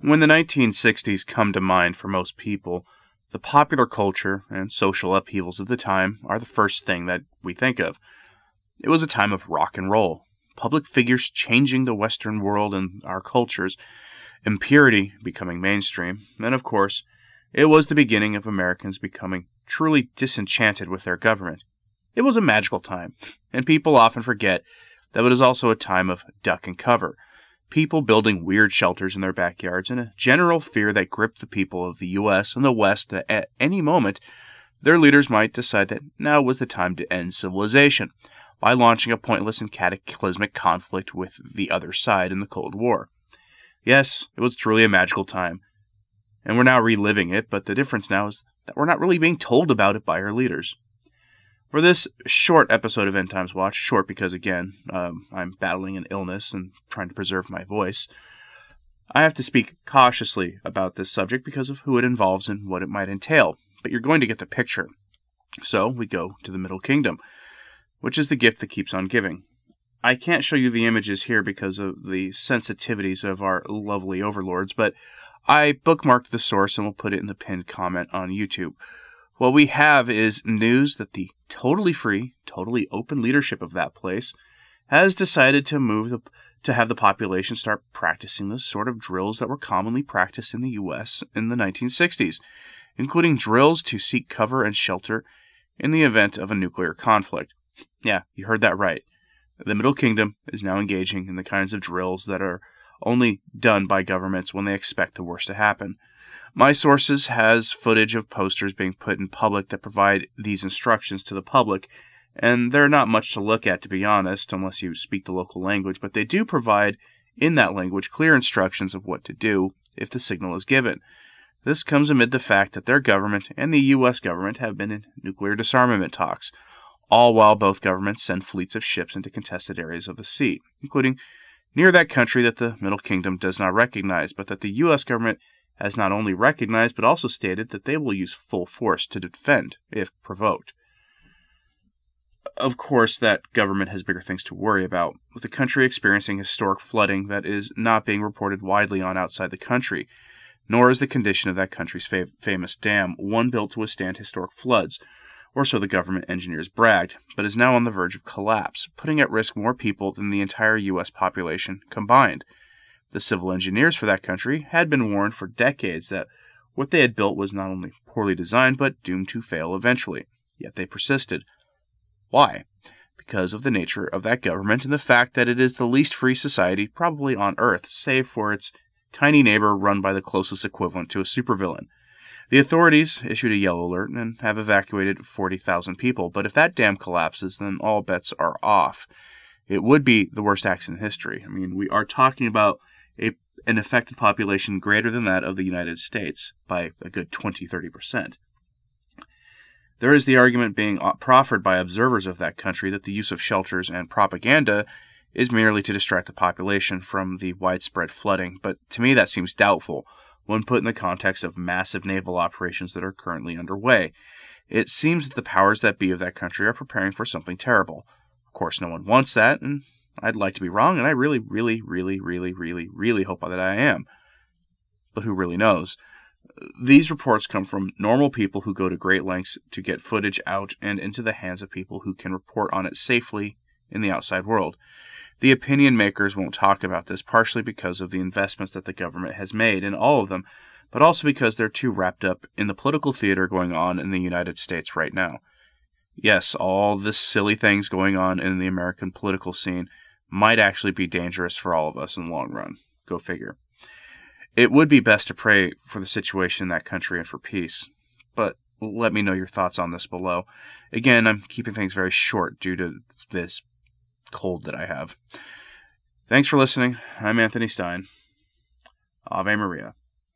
When the 1960s come to mind for most people, the popular culture and social upheavals of the time are the first thing that we think of. It was a time of rock and roll, public figures changing the Western world and our cultures, impurity becoming mainstream, and of course, it was the beginning of Americans becoming truly disenchanted with their government. It was a magical time, and people often forget that it was also a time of duck and cover, people building weird shelters in their backyards, and a general fear that gripped the people of the U.S. and the West that at any moment their leaders might decide that now was the time to end civilization by launching a pointless and cataclysmic conflict with the other side in the Cold War. Yes, it was truly a magical time, and we're now reliving it, but the difference now is that we're not really being told about it by our leaders. For this short episode of End Times Watch, short because again, um, I'm battling an illness and trying to preserve my voice, I have to speak cautiously about this subject because of who it involves and what it might entail, but you're going to get the picture. So we go to the Middle Kingdom, which is the gift that keeps on giving. I can't show you the images here because of the sensitivities of our lovely overlords, but I bookmarked the source and will put it in the pinned comment on YouTube. What we have is news that the totally free, totally open leadership of that place has decided to move the, to have the population start practicing the sort of drills that were commonly practiced in the US in the 1960s, including drills to seek cover and shelter in the event of a nuclear conflict. Yeah, you heard that right. The Middle Kingdom is now engaging in the kinds of drills that are only done by governments when they expect the worst to happen. My sources has footage of posters being put in public that provide these instructions to the public, and they're not much to look at to be honest, unless you speak the local language, but they do provide in that language clear instructions of what to do if the signal is given. This comes amid the fact that their government and the US government have been in nuclear disarmament talks, all while both governments send fleets of ships into contested areas of the sea, including near that country that the Middle Kingdom does not recognize, but that the U.S. government has not only recognized but also stated that they will use full force to defend if provoked. Of course, that government has bigger things to worry about, with the country experiencing historic flooding that is not being reported widely on outside the country, nor is the condition of that country's fav- famous dam one built to withstand historic floods, or so the government engineers bragged, but is now on the verge of collapse, putting at risk more people than the entire U.S. population combined. The civil engineers for that country had been warned for decades that what they had built was not only poorly designed, but doomed to fail eventually. Yet they persisted. Why? Because of the nature of that government and the fact that it is the least free society probably on Earth, save for its tiny neighbor run by the closest equivalent to a supervillain. The authorities issued a yellow alert and have evacuated 40,000 people, but if that dam collapses, then all bets are off. It would be the worst accident in history. I mean, we are talking about a, an affected population greater than that of the United States by a good 20 30%. There is the argument being proffered by observers of that country that the use of shelters and propaganda is merely to distract the population from the widespread flooding, but to me that seems doubtful when put in the context of massive naval operations that are currently underway. It seems that the powers that be of that country are preparing for something terrible. Of course, no one wants that, and I'd like to be wrong, and I really, really, really, really, really, really hope that I am. But who really knows? These reports come from normal people who go to great lengths to get footage out and into the hands of people who can report on it safely in the outside world. The opinion makers won't talk about this, partially because of the investments that the government has made in all of them, but also because they're too wrapped up in the political theater going on in the United States right now. Yes, all this silly things going on in the American political scene might actually be dangerous for all of us in the long run. Go figure. It would be best to pray for the situation in that country and for peace. But let me know your thoughts on this below. Again, I'm keeping things very short due to this cold that I have. Thanks for listening. I'm Anthony Stine. Ave Maria.